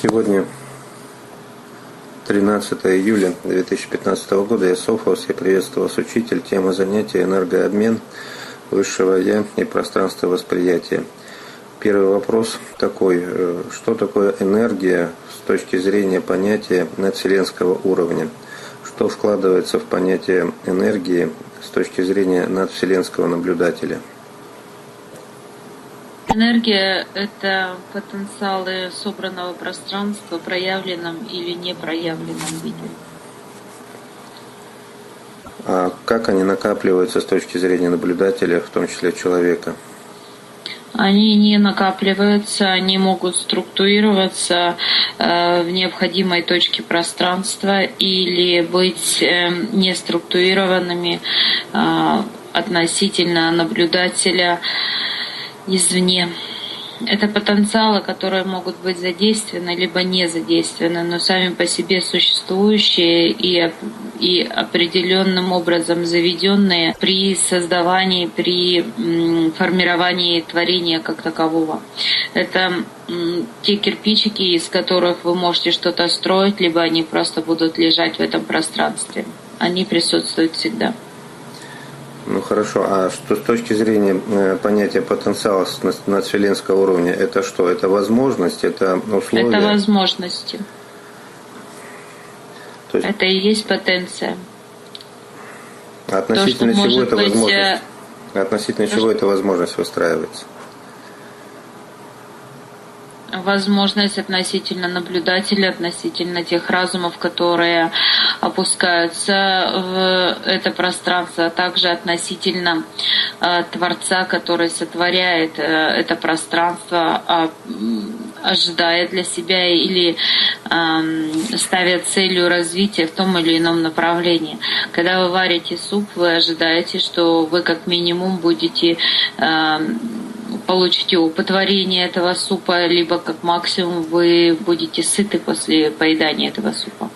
Сегодня 13 июля 2015 года. Я Софос, я приветствую вас, учитель. Тема занятия «Энергообмен высшего Я и пространство восприятия». Первый вопрос такой. Э, что такое энергия с точки зрения понятия надвселенского уровня? Что вкладывается в понятие энергии с точки зрения надвселенского наблюдателя? Энергия – это потенциалы собранного пространства в проявленном или непроявленном виде. А как они накапливаются с точки зрения наблюдателя, в том числе человека? Они не накапливаются, они могут структурироваться э, в необходимой точке пространства или быть э, неструктурированными э, относительно наблюдателя извне. Это потенциалы, которые могут быть задействованы либо не задействованы, но сами по себе существующие и, и определенным образом заведенные при создавании, при формировании творения как такового. Это те кирпичики, из которых вы можете что-то строить, либо они просто будут лежать в этом пространстве. Они присутствуют всегда. Ну хорошо, а что с точки зрения э, понятия потенциала надвселенского уровня, это что? Это возможность, это условия? Это возможности. То есть... Это и есть потенция. Относительно То, чего это быть... возможность? Э, относительно То, чего что... эта возможность выстраивается? Возможность относительно наблюдателя, относительно тех разумов, которые опускаются в это пространство, а также относительно э, Творца, который сотворяет э, это пространство, э, ожидая для себя или э, ставя целью развития в том или ином направлении. Когда вы варите суп, вы ожидаете, что вы как минимум будете э, получите опытворение этого супа, либо как максимум вы будете сыты после поедания этого супа.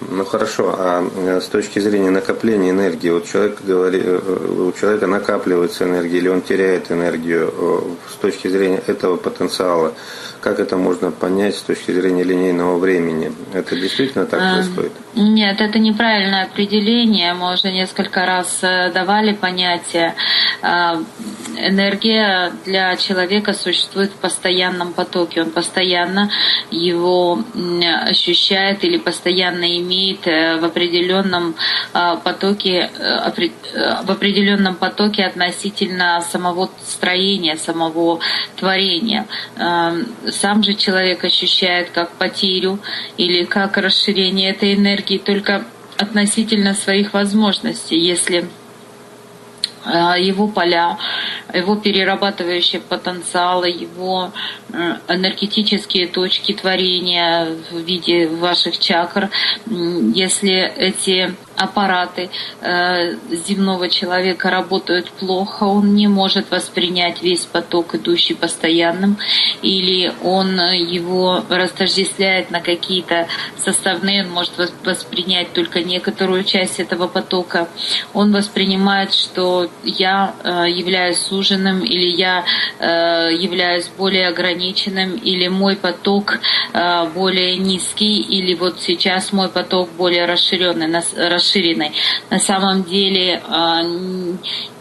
Ну хорошо, а э, с точки зрения накопления энергии, вот человек говорит, э, у человека накапливается энергия или он теряет энергию э, с точки зрения этого потенциала, как это можно понять с точки зрения линейного времени? Это действительно так происходит? Нет, это неправильное определение. Мы уже несколько раз давали понятие. Энергия для человека существует в постоянном потоке. Он постоянно его ощущает или постоянно имеет э, в определенном э, потоке, э, в определенном потоке относительно самого строения, самого творения. Сам же человек ощущает как потерю или как расширение этой энергии только относительно своих возможностей. Если Э, его поля, его перерабатывающие потенциалы, его э, энергетические точки творения в виде ваших чакр. Если эти аппараты э, земного человека работают плохо, он не может воспринять весь поток, идущий постоянным, или он его растождествляет на какие-то составные, он может воспринять только некоторую часть этого потока. Он воспринимает, что я э, являюсь суженным, или я э, являюсь более ограниченным, или мой поток э, более низкий, или вот сейчас мой поток более расширенный, расширенный. На самом деле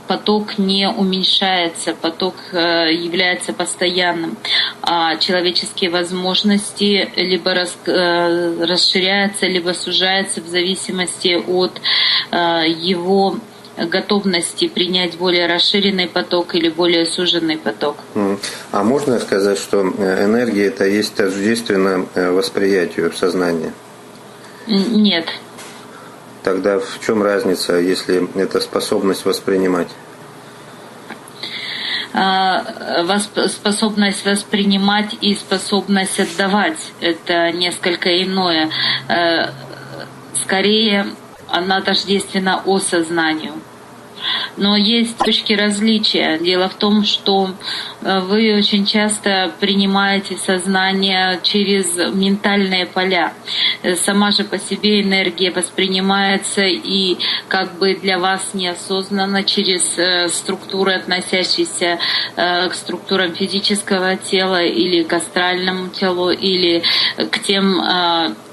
поток не уменьшается, поток является постоянным. А человеческие возможности либо расширяются, либо сужаются в зависимости от его готовности принять более расширенный поток или более суженный поток. А можно сказать, что э, энергия это есть тождественно э, восприятию в сознании? Нет. Тогда в чем разница, если это способность воспринимать? А, способность воспринимать и способность отдавать – это несколько иное. Э, скорее, она тождественна осознанию. Но есть точки различия. Дело в том, что э, вы очень часто принимаете сознание через ментальные поля. Э, сама же по себе энергия воспринимается и как бы для вас неосознанно через э, структуры, относящиеся к структурам физического тела или к астральному телу или к тем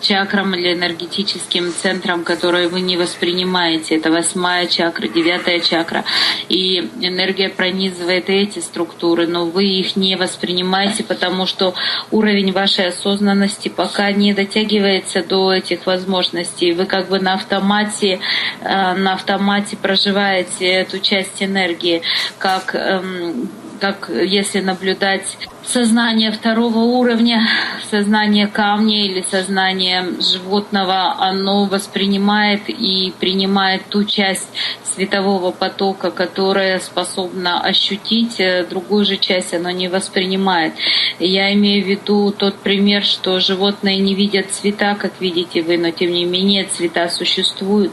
чакрам или энергетическим центрам, которые вы не воспринимаете. Это восьмая чакра, девятая чакра. И энергия пронизывает эти структуры, но вы их не воспринимаете, потому что уровень вашей осознанности пока не дотягивается до этих возможностей. Вы как бы на автомате, э, на автомате проживаете эту часть энергии, как эм, как если наблюдать сознание второго уровня, сознание камня или сознание животного, оно воспринимает и принимает ту часть светового потока, которая способна ощутить, э, другую же часть оно не воспринимает. Я имею в виду тот пример, что животные не видят цвета, как видите вы, но тем не менее цвета существуют.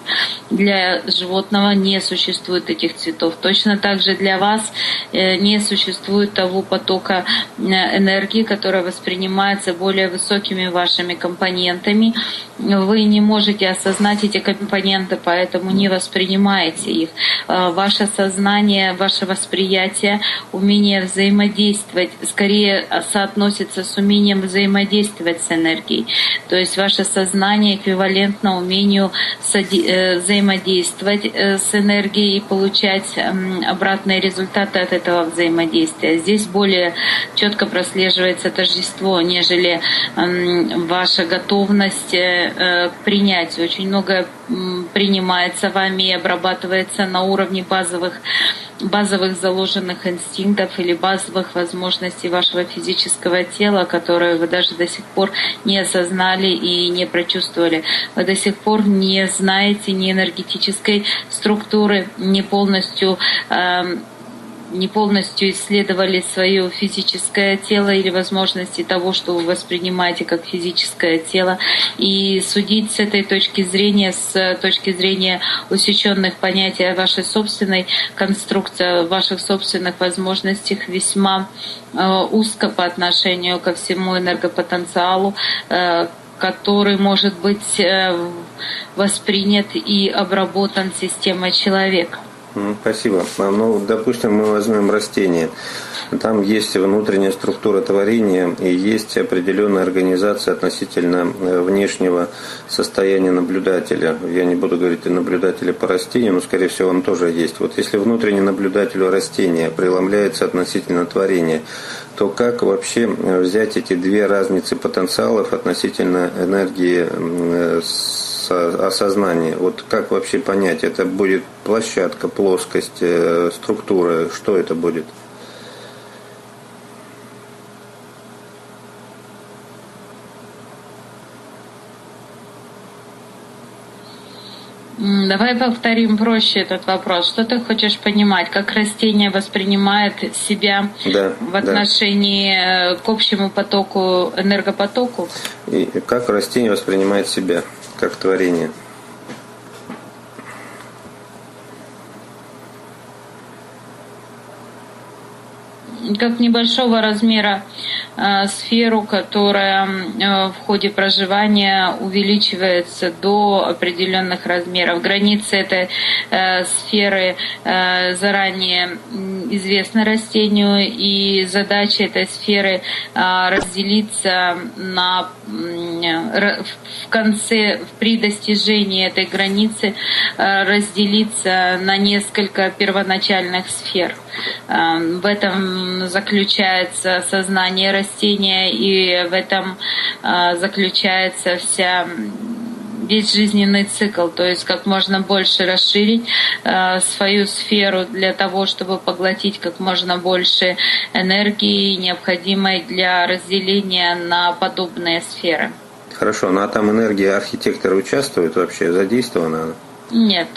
Для животного не существует этих цветов. Точно так же для вас э, не существует того потока энергии, которая воспринимается более высокими вашими компонентами. Вы не можете осознать эти компоненты, поэтому не воспринимаете их. Э, ваше сознание, ваше восприятие, умение взаимодействовать скорее соотносится с умением взаимодействовать с энергией. То есть ваше сознание эквивалентно умению э, взаимодействовать с энергией и получать обратные результаты от этого взаимодействия. Здесь более четко прослеживается тождество, нежели ваша готовность э, к принятию. Очень многое принимается вами и обрабатывается на уровне базовых базовых заложенных инстинктов или базовых возможностей вашего физического тела, которые вы даже до сих пор не осознали и не прочувствовали. Вы до сих пор не знаете ни энергетической структуры, не полностью э, не полностью исследовали свое физическое тело или возможности того, что вы воспринимаете как физическое тело. И судить с этой точки зрения, с точки зрения усеченных понятий о вашей собственной конструкции, ваших собственных возможностях весьма э, узко по отношению ко всему энергопотенциалу, э, который может быть э, воспринят и обработан системой человека. Спасибо. А, ну, допустим, мы возьмем растение. Там есть внутренняя структура творения и есть определенная организация относительно э, внешнего состояния наблюдателя. Я не буду говорить о наблюдателе по растению, но, скорее всего, он тоже есть. Вот если внутренний наблюдатель растения преломляется относительно творения, то как вообще взять эти две разницы потенциалов относительно энергии э, осознание. Вот как вообще понять, это будет площадка, плоскость, э, структура, что это будет? Давай повторим проще этот вопрос. Что ты хочешь понимать? Как растение воспринимает себя да, в отношении да. к общему потоку, энергопотоку? И как растение воспринимает себя? как творение. Как небольшого размера э, сферу, которая э, в ходе проживания увеличивается до определенных размеров. Границы этой э, сферы заранее известны растению, и задача этой сферы разделиться на в конце, при достижении этой границы разделиться на несколько первоначальных сфер. В этом заключается сознание растения, и в этом а, заключается вся весь жизненный цикл, то есть как можно больше расширить э, свою сферу для того, чтобы поглотить как можно больше энергии, необходимой для разделения на подобные сферы. Хорошо, ну а там энергия архитектора участвует вообще, задействована? Нет,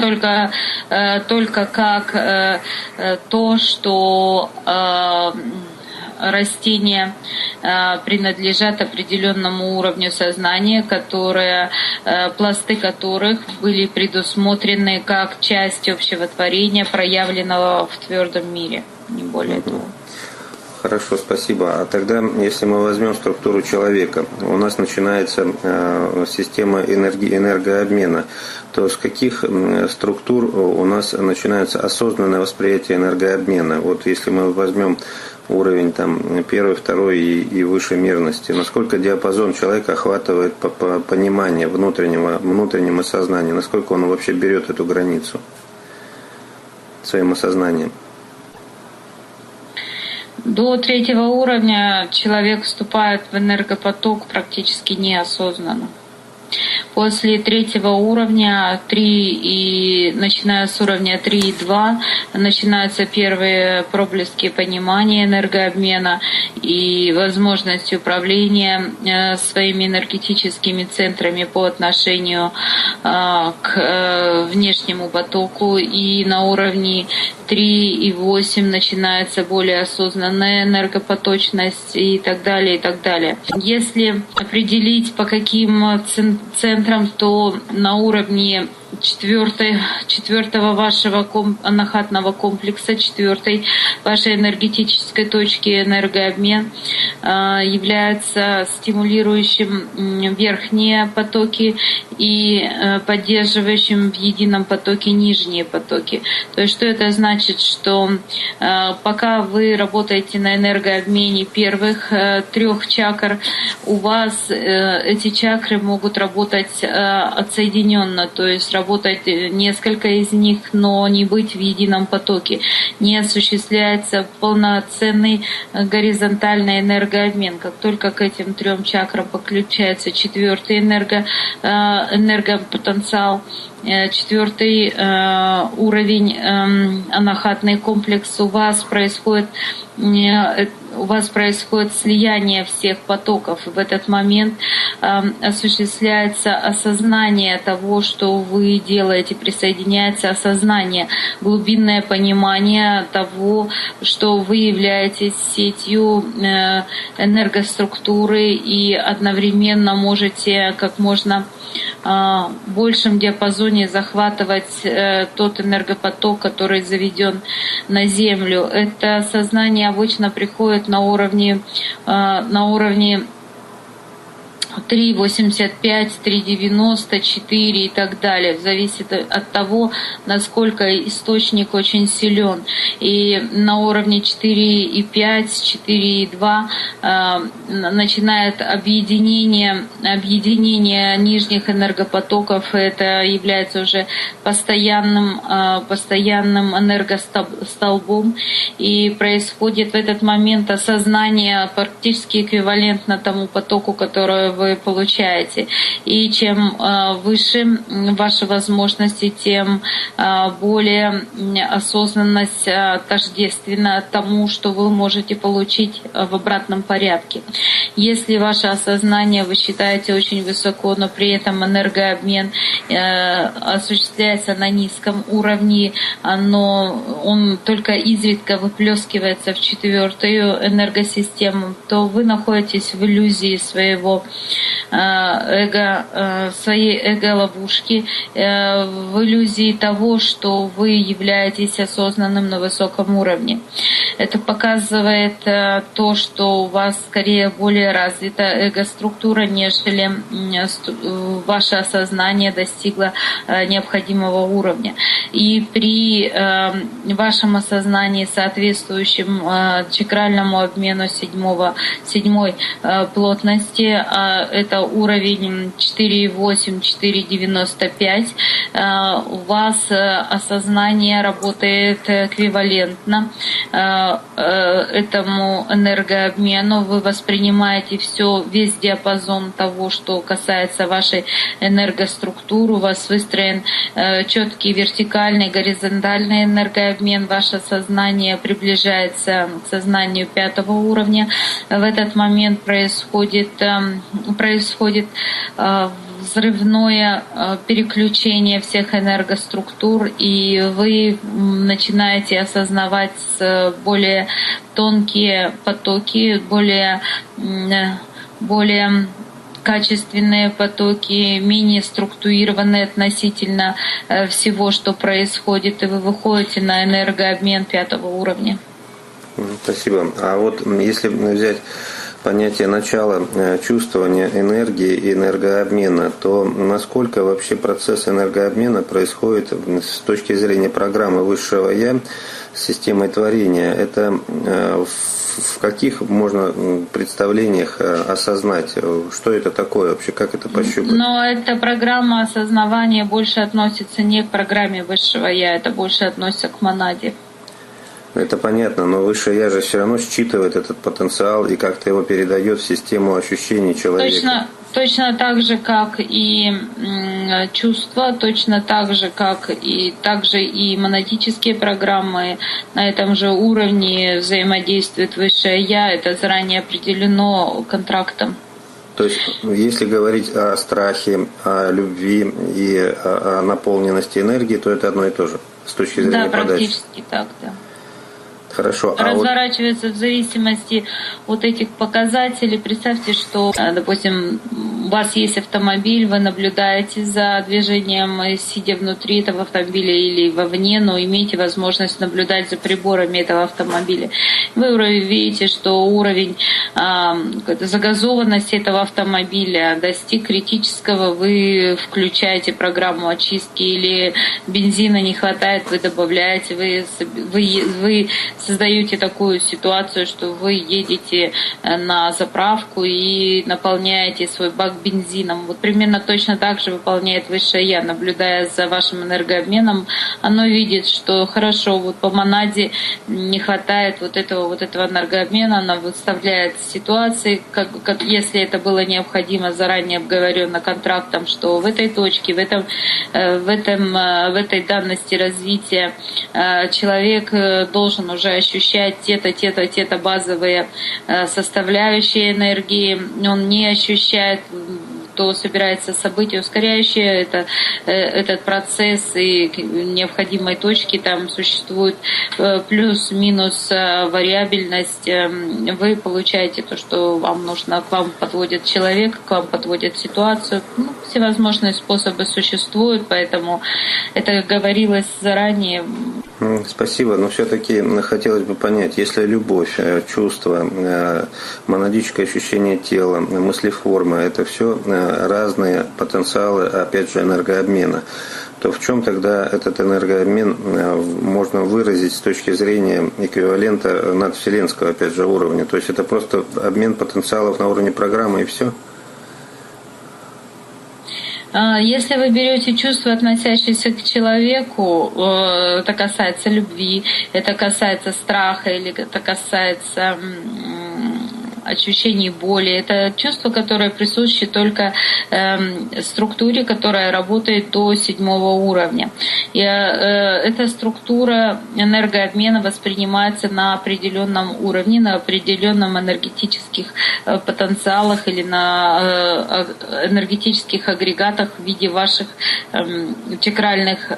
только, э, только как э, э, то, что растения принадлежат определенному уровню сознания, которые, пласты которых были предусмотрены как часть общего творения, проявленного в твердом мире, не более того. Хорошо, спасибо. А тогда, если мы возьмем структуру человека, у нас начинается э, система энерги, энергообмена, то с каких структур у нас начинается осознанное восприятие энергообмена? Вот если мы возьмем уровень там первый, второй и, и выше мирности, насколько диапазон человека охватывает по, по понимание внутреннего, внутреннего сознания, насколько он вообще берет эту границу своим осознанием? До третьего уровня человек вступает в энергопоток практически неосознанно. После третьего уровня 3 и начиная с уровня 3 и 2 начинаются первые проблески понимания энергообмена и возможности управления э, своими энергетическими центрами по отношению э, к э, внешнему потоку и на уровне 3 и 8 начинается более осознанная энергопоточность и так далее, и так далее. Если определить, по каким центрам, то на уровне четвертой, четвертого вашего ком, анахатного комплекса, четвертой вашей энергетической точки энергообмен э, является стимулирующим верхние потоки и э, поддерживающим в едином потоке нижние потоки. То есть что это значит? Что э, пока вы работаете на энергообмене первых э, трех чакр, у вас эти чакры могут работать отсоединенно, то есть работать э, несколько из них, но не быть в едином потоке. Не осуществляется полноценный э, горизонтальный энергообмен. Как только к этим трем чакрам подключается четвертый энерго, э, энергопотенциал, четвертый уровень эм, анахатный комплекс у вас происходит у вас происходит слияние всех потоков. В этот момент э, осуществляется осознание того, что вы делаете, присоединяется осознание, глубинное понимание того, что вы являетесь сетью э, энергоструктуры и одновременно можете как можно э, большем диапазоне захватывать э, тот энергопоток, который заведен на Землю. Это сознание обычно приходит на уровне, э, на уровне 3,85, 3,94 и так далее. Зависит от того, насколько источник очень силен. И на уровне 4,5, 4,2 э, начинает объединение, объединение нижних энергопотоков. Это является уже постоянным, э, постоянным энергостолбом. И происходит в этот момент осознание практически эквивалентно тому потоку, который вы получаете. И чем э, выше ваши возможности, тем э, более осознанность э, тождественна тому, что вы можете получить в обратном порядке. Если ваше осознание вы считаете очень высоко, но при этом энергообмен осуществляется на низком уровне, но он только изредка выплескивается в четвертую энергосистему, то вы находитесь в иллюзии своего эго, э, своей эго-ловушки, э, в иллюзии того, что вы являетесь осознанным на высоком уровне. Это показывает то, что у вас скорее более развита эго-структура, нежели ваше осознание достигло необходимого уровня. И при вашем осознании, соответствующем чакральному обмену седьмого, седьмой плотности, это уровень 4,8, 4,95, э, у вас э, осознание работает эквивалентно э, этому энергообмену, вы воспринимаете все, весь диапазон того, что касается вашей энергоструктуры, у вас выстроен четкий вертикальный, горизонтальный энергообмен, ваше сознание приближается к сознанию пятого уровня. В этот момент происходит, происходит э, взрывное э, переключение всех энергоструктур, и вы начинаете осознавать более тонкие потоки, более, более качественные потоки, менее структурированные относительно всего, что происходит, и вы выходите на энергообмен пятого уровня. Спасибо. А вот если взять понятие начала э, чувствования энергии и энергообмена, то насколько вообще процесс энергообмена происходит с точки зрения программы высшего Я с системой творения? Это э, в каких можно представлениях э, осознать, что это такое вообще, как это пощупать? Но эта программа осознавания больше относится не к программе высшего Я, это больше относится к монаде. Это понятно, но высшее я же все равно считывает этот потенциал и как-то его передает в систему ощущений человека. Точно, точно так же, как и чувства, точно так же, как и также и монадические программы на этом же уровне взаимодействует высшее я. Это заранее определено контрактом. То есть, если говорить о страхе, о любви и о наполненности энергии, то это одно и то же с точки зрения да, подачи. Да, практически так, да. Хорошо. А разворачивается вот... в зависимости от этих показателей. Представьте, что, э, допустим, у вас есть автомобиль, вы наблюдаете за движением, э, сидя внутри этого автомобиля или вовне, но имеете возможность наблюдать за приборами этого автомобиля. Вы видите, что уровень э, загазованности этого автомобиля достиг критического, вы включаете программу очистки или бензина не хватает, вы добавляете, вы, вы, вы создаете такую ситуацию, что вы едете э, на заправку и наполняете свой бак бензином. Вот примерно точно так же выполняет высшее я, наблюдая за вашим энергообменом, оно видит, что хорошо, вот по монаде не хватает вот этого вот этого энергообмена, она выставляет ситуации, как, как если это было необходимо заранее обговорено контрактом, что в этой точке, в этом, э, в этом, э, в этой данности развития человек должен уже уже ощущать те-то, те-то, те-то базовые э, составляющие энергии, он не ощущает то собирается событие ускоряющее это, э, этот процесс и необходимой точки там существует э, плюс-минус вариабельность. Эм, вы получаете то, что вам нужно, к вам подводит человек, к вам подводит ситуацию. Ну, всевозможные способы существуют, поэтому это говорилось заранее. Спасибо, но все-таки хотелось бы понять, если любовь, э, чувство, э, монадическое ощущение тела, мыслеформа, это все э, разные потенциалы, опять же, энергообмена, то в чем тогда этот энергообмен можно выразить с точки зрения эквивалента надвселенского, опять же, уровня? То есть это просто обмен потенциалов на уровне программы и все? А, если вы берете чувства, относящиеся к человеку, э, это касается любви, это касается страха или это касается ощущений боли. Это чувство, которое присуще только э, структуре, которая работает до седьмого уровня. И э, эта структура энергообмена воспринимается на определенном уровне, на определенном энергетических э, потенциалах или на э, энергетических агрегатах в виде ваших э, чакральных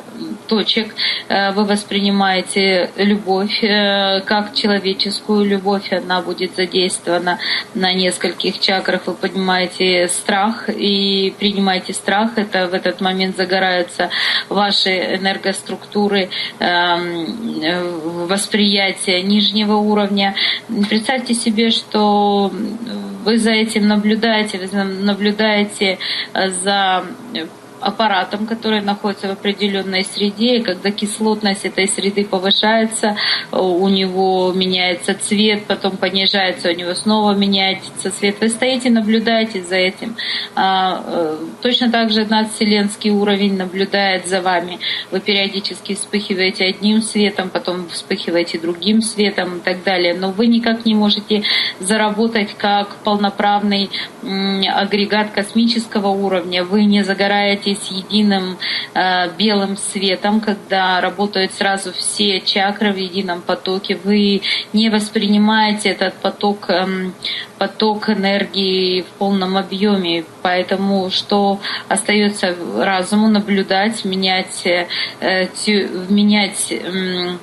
точек. Э, вы воспринимаете любовь э, как человеческую любовь, она будет задействована на нескольких чакрах, вы поднимаете страх и принимаете страх, это в этот момент загораются ваши энергоструктуры эм, восприятия нижнего уровня. Представьте себе, что вы за этим наблюдаете, вы наблюдаете за аппаратом, который находится в определенной среде, и когда кислотность этой среды повышается, у него меняется цвет, потом понижается, у него снова меняется цвет. Вы стоите, наблюдаете за этим. А, э, точно так же надвселенский уровень наблюдает за вами. Вы периодически вспыхиваете одним светом, потом вспыхиваете другим светом и так далее. Но вы никак не можете заработать как полноправный агрегат космического уровня. Вы не загораете потоке с единым э, белым светом, когда работают сразу все чакры в едином потоке. Вы не воспринимаете этот поток, э, поток энергии в полном объеме. Поэтому что остается разуму наблюдать, менять, э, тю, менять э,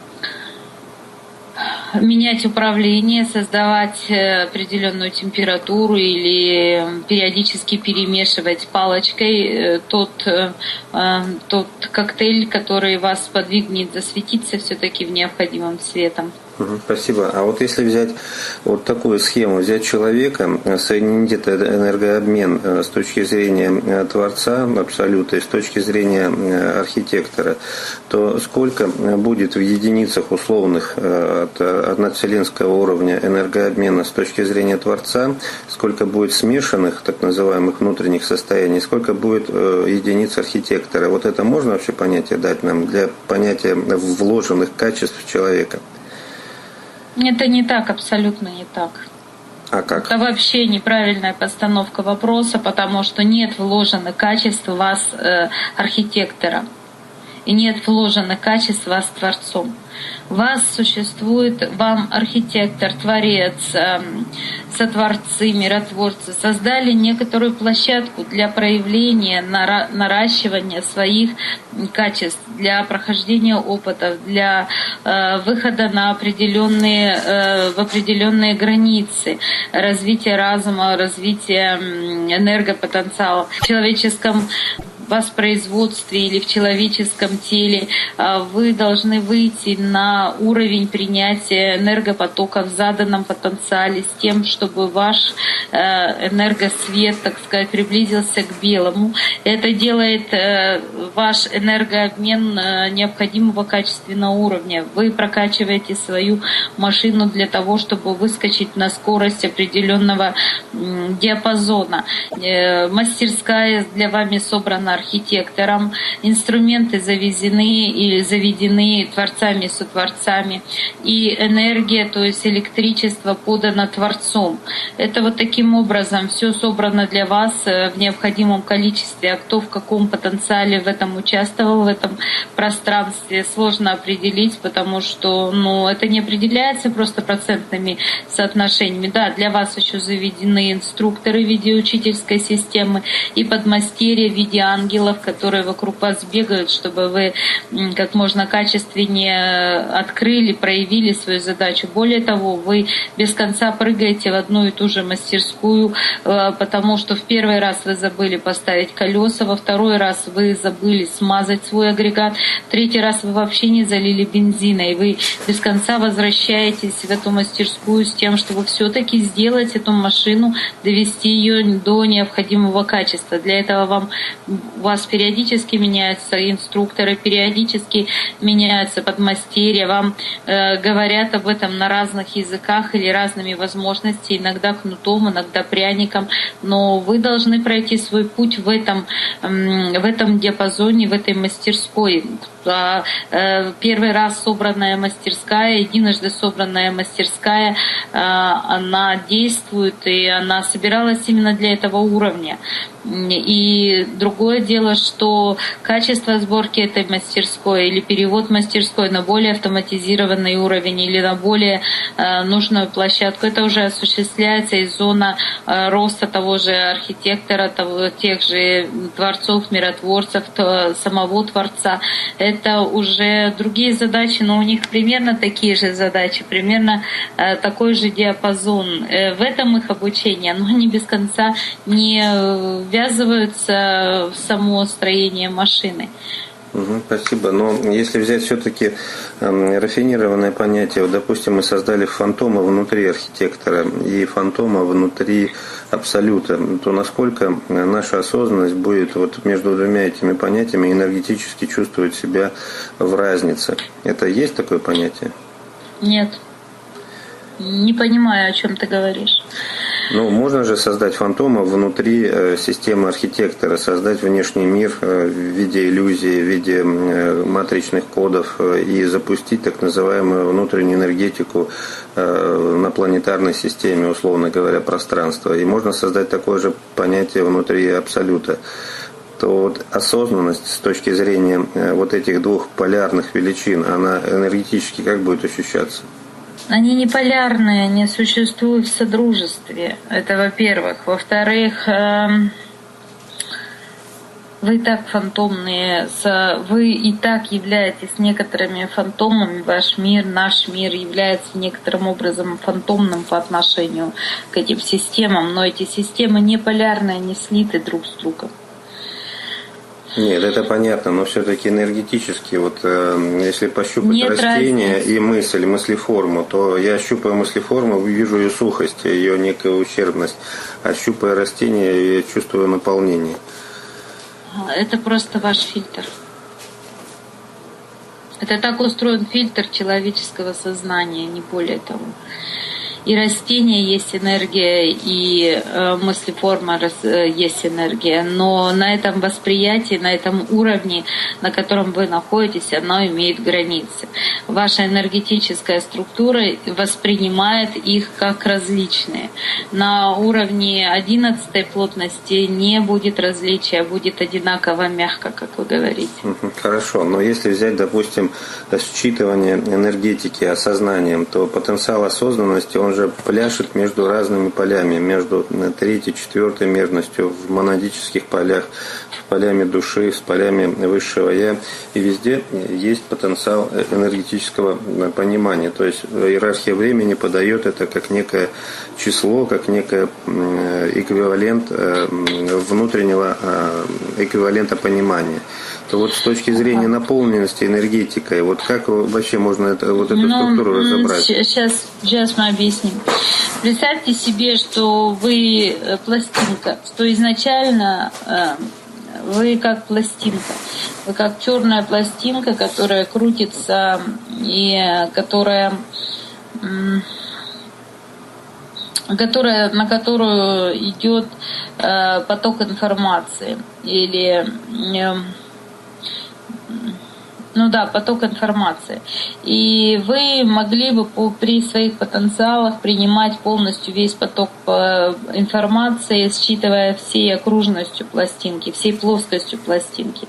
менять управление, создавать э, определенную температуру или периодически перемешивать палочкой э, тот, э, тот коктейль, который вас подвигнет засветиться все-таки в необходимом светом. Спасибо. А вот если взять вот такую схему, взять человека, соединить этот энергообмен э, с точки зрения э, Творца Абсолюта и с точки зрения э, архитектора, то сколько будет в единицах условных от одновселенского уровня энергообмена с точки зрения Творца, сколько будет смешанных, так называемых внутренних состояний, сколько будет единиц архитектора. Вот это можно вообще понятие дать нам для понятия вложенных качеств человека? Это не так, абсолютно не так. А как? Это вообще неправильная постановка вопроса, потому что нет вложенных качеств вас э, архитектора и нет вложенных качеств вас творцом вас существует, вам архитектор, творец, эм, сотворцы, миротворцы создали некоторую площадку для проявления, наращивания своих качеств, для прохождения опытов, для э, выхода на определенные, э, в определенные границы развития разума, развития энергопотенциала. В человеческом воспроизводстве или в человеческом теле, а, вы должны выйти на уровень принятия энергопотока в заданном потенциале с тем, чтобы ваш э, энергосвет, так сказать, приблизился к белому. Это делает э, ваш энергообмен э, необходимого качественного уровня. Вы прокачиваете свою машину для того, чтобы выскочить на скорость определенного диапазона. Мастерская для вами собрана архитектором, инструменты завезены или заведены творцами, сотворцами, и энергия, то есть электричество подано Творцом. Это вот таким образом все собрано для вас э, в необходимом количестве, а кто в каком потенциале в этом участвовал, в этом пространстве, сложно определить, потому что ну, это не определяется просто процентными соотношениями. Да, для вас еще заведены инструкторы в виде системы и подмастерья в виде ангелов, ангелов, которые вокруг вас бегают, чтобы вы как можно качественнее открыли, проявили свою задачу. Более того, вы без конца прыгаете в одну и ту же мастерскую, э, потому что в первый раз вы забыли поставить колеса, во второй раз вы забыли смазать свой агрегат, в третий раз вы вообще не залили бензина, и вы без конца возвращаетесь в эту мастерскую с тем, чтобы все-таки сделать эту машину, довести ее до необходимого качества. Для этого вам у вас периодически меняются инструкторы, периодически меняются подмастерья, вам э, говорят об этом на разных языках или разными возможностями, иногда кнутом, иногда пряником, но вы должны пройти свой путь в этом, в этом диапазоне, в этой мастерской. А, э, первый раз собранная мастерская, единожды собранная мастерская, э, она действует, и она собиралась именно для этого уровня. И другое дело, что качество сборки этой мастерской или перевод мастерской на более автоматизированный уровень или на более э, нужную площадку, это уже осуществляется из зона э, роста того же архитектора, того, тех же творцов, миротворцев, то, самого Творца. Это уже другие задачи, но у них примерно такие же задачи, примерно э, такой же диапазон. В этом их обучение, но они без конца не ввязываются в само строение машины. Угу, спасибо. Но если взять все-таки э, рафинированное понятие, вот, допустим, мы создали фантома внутри архитектора и фантома внутри абсолюта, то насколько наша осознанность будет вот между двумя этими понятиями энергетически чувствовать себя в разнице? Это есть такое понятие? Нет. Не понимаю, о чем ты говоришь. Ну, можно же создать фантома внутри э, системы архитектора, создать внешний мир э, в виде иллюзии, в виде э, матричных кодов и запустить так называемую внутреннюю энергетику на планетарной системе, условно говоря, пространства. И можно создать такое же понятие внутри абсолюта. то вот осознанность с точки зрения вот этих двух полярных величин, она энергетически как будет ощущаться? Они не полярные, они существуют в содружестве. Это во-первых. Во-вторых, эм, вы так фантомные, вы и так являетесь некоторыми фантомами, ваш мир, наш мир является некоторым образом фантомным по отношению к этим системам, но эти системы не полярные, они слиты друг с другом. Нет, это понятно, но все-таки энергетически, вот э, если пощупать Нет растение разницы. и мысль, мыслеформу, то я щупаю мыслеформу, вижу ее сухость, ее некую ущербность, а щупая растение, я чувствую наполнение. Это просто ваш фильтр. Это так устроен фильтр человеческого сознания, не более того и растения есть энергия, и э, мыслеформа э, есть энергия. Но на этом восприятии, на этом уровне, на котором вы находитесь, оно имеет границы. Ваша энергетическая структура воспринимает их как различные. На уровне 11 плотности не будет различия, будет одинаково мягко, как вы говорите. Хорошо, но если взять, допустим, считывание энергетики осознанием, то потенциал осознанности, он же же пляшет между разными полями, между третьей, четвертой мерностью, в монадических полях, с полями души, с полями высшего Я. И везде есть потенциал энергетического понимания. То есть иерархия времени подает это как некое число, как некое эквивалент э, внутреннего э, эквивалента понимания то вот с точки зрения наполненности энергетикой, вот как вообще можно это, вот эту ну, структуру разобрать? Сейчас, сейчас мы объясним. Представьте себе, что вы э, пластинка, что изначально э, вы как пластинка. Вы как черная пластинка, которая крутится и э, которая которая, на которую идет э, поток информации или э, ну да, поток информации. И вы могли бы при своих потенциалах принимать полностью весь поток э, информации, считывая всей окружностью пластинки, всей плоскостью пластинки.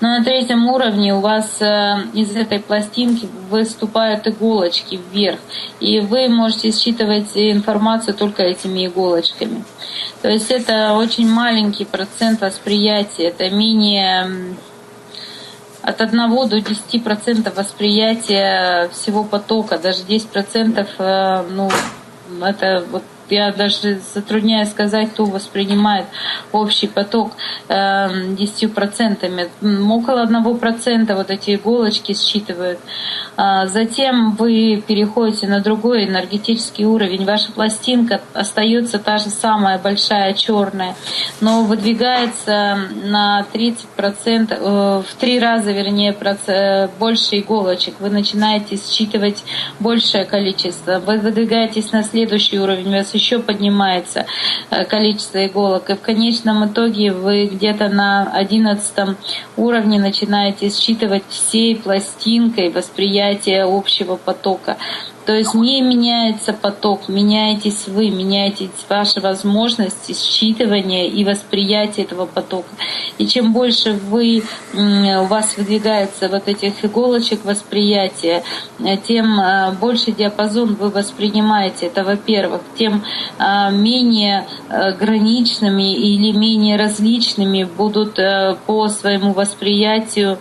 Но на третьем уровне у вас э, из этой пластинки выступают иголочки вверх, и вы можете считывать информацию только этими иголочками. То есть это очень маленький процент восприятия, это менее от 1 до 10% восприятия всего потока, даже 10% э, ну, это вот я даже затрудняюсь сказать, кто воспринимает общий поток э, 10%. Около 1% вот эти иголочки считывают. А затем вы переходите на другой энергетический уровень. Ваша пластинка остается та же самая, большая, черная, но выдвигается на 30%, э, в три раза, вернее, больше иголочек. Вы начинаете считывать большее количество. Вы выдвигаетесь на следующий уровень, еще поднимается э, количество иголок. И в конечном итоге вы где-то на одиннадцатом уровне начинаете считывать всей пластинкой восприятие общего потока. То есть не меняется поток, меняетесь вы, меняетесь ваши возможности считывания и восприятия этого потока. И чем больше вы, у вас выдвигается вот этих иголочек восприятия, тем а, больше диапазон вы воспринимаете. Это во-первых. Тем а, менее а, граничными или менее различными будут по своему восприятию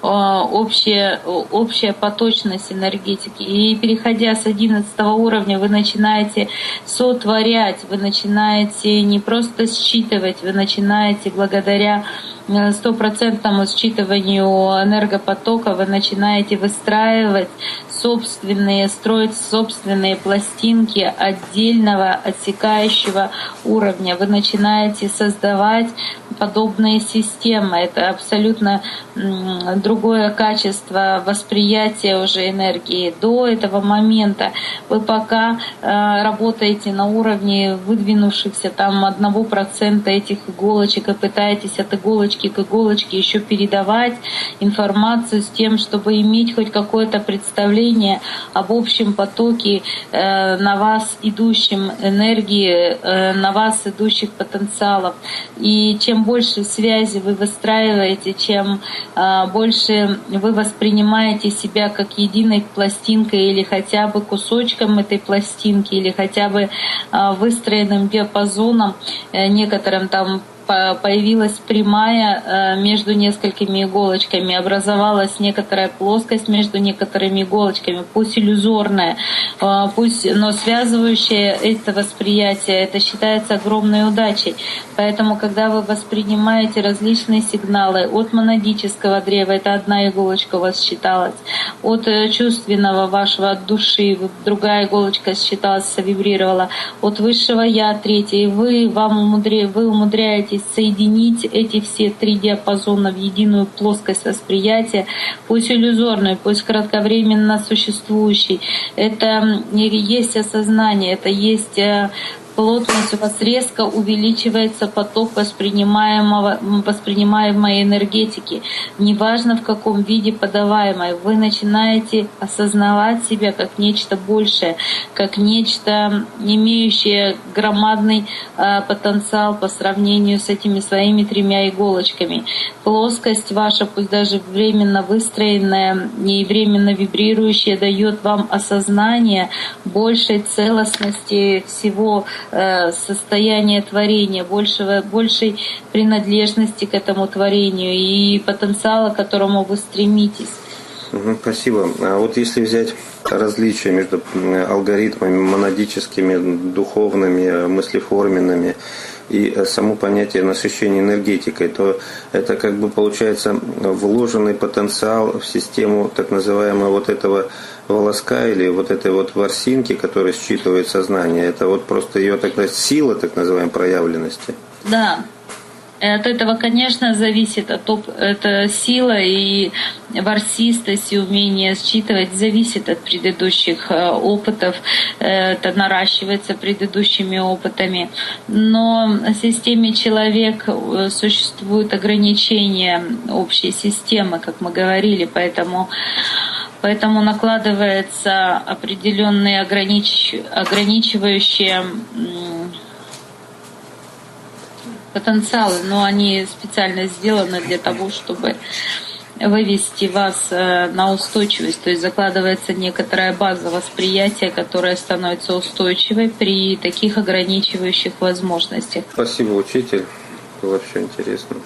общая, общая поточность энергетики. И переходя переходя с 11 уровня, вы начинаете сотворять, вы начинаете не просто считывать, вы начинаете благодаря Э, стопроцентному считыванию энергопотока вы начинаете выстраивать собственные, строить собственные пластинки отдельного отсекающего уровня. Вы начинаете создавать подобные системы. Это абсолютно другое качество восприятия уже энергии. До этого момента. Вы пока э, работаете на уровне выдвинувшихся там одного процента этих иголочек и пытаетесь от иголочки к иголочке еще передавать информацию с тем, чтобы иметь хоть какое-то представление об общем потоке э, на вас идущем энергии, э, на вас идущих потенциалов. И чем больше связи вы выстраиваете, чем э, больше вы воспринимаете себя как единой пластинкой или хотя бы кусочком этой пластинки, или хотя бы э, выстроенным диапазоном, некоторым там появилась прямая э, между несколькими иголочками, образовалась некоторая плоскость между некоторыми иголочками, пусть иллюзорная, э, пусть, но связывающая это восприятие, это считается огромной удачей. Поэтому, когда вы воспринимаете различные сигналы от монадического древа, это одна иголочка у вас считалась, от э, чувственного вашего, от души, другая иголочка считалась, вибрировала, от высшего я, третья, вы, вам умудря, вы умудряетесь и соединить эти все три диапазона в единую плоскость восприятия, пусть иллюзорную, пусть кратковременно существующей. Это есть осознание, это есть э, плотность у вас резко увеличивается поток воспринимаемого, воспринимаемой энергетики. Неважно в каком виде подаваемой, вы начинаете осознавать себя как нечто большее, как нечто, имеющее громадный э, потенциал по сравнению с этими своими тремя иголочками. Плоскость ваша, пусть даже временно выстроенная и временно вибрирующая, дает вам осознание большей целостности всего состояние творения, большего, большей принадлежности к этому творению и потенциала, к которому вы стремитесь. Спасибо. А вот если взять различия между алгоритмами монадическими, духовными, мыслеформенными и само понятие насыщения энергетикой, то это как бы получается вложенный потенциал в систему так называемого вот этого волоска или вот этой вот ворсинки, которая считывает сознание, это вот просто ее тогда сила, так называемой, проявленности. Да, от этого, конечно, зависит от топ, это сила и ворсистость и умение считывать зависит от предыдущих э, опытов, это наращивается предыдущими опытами. Но в системе человек э, существуют ограничения общей системы, как мы говорили, поэтому Поэтому накладывается определенные огранич... ограничивающие потенциалы, но они специально сделаны для того, чтобы вывести вас э, на устойчивость, то есть закладывается некоторая база восприятия, которая становится устойчивой при таких ограничивающих возможностях. Спасибо, учитель. Было все интересно.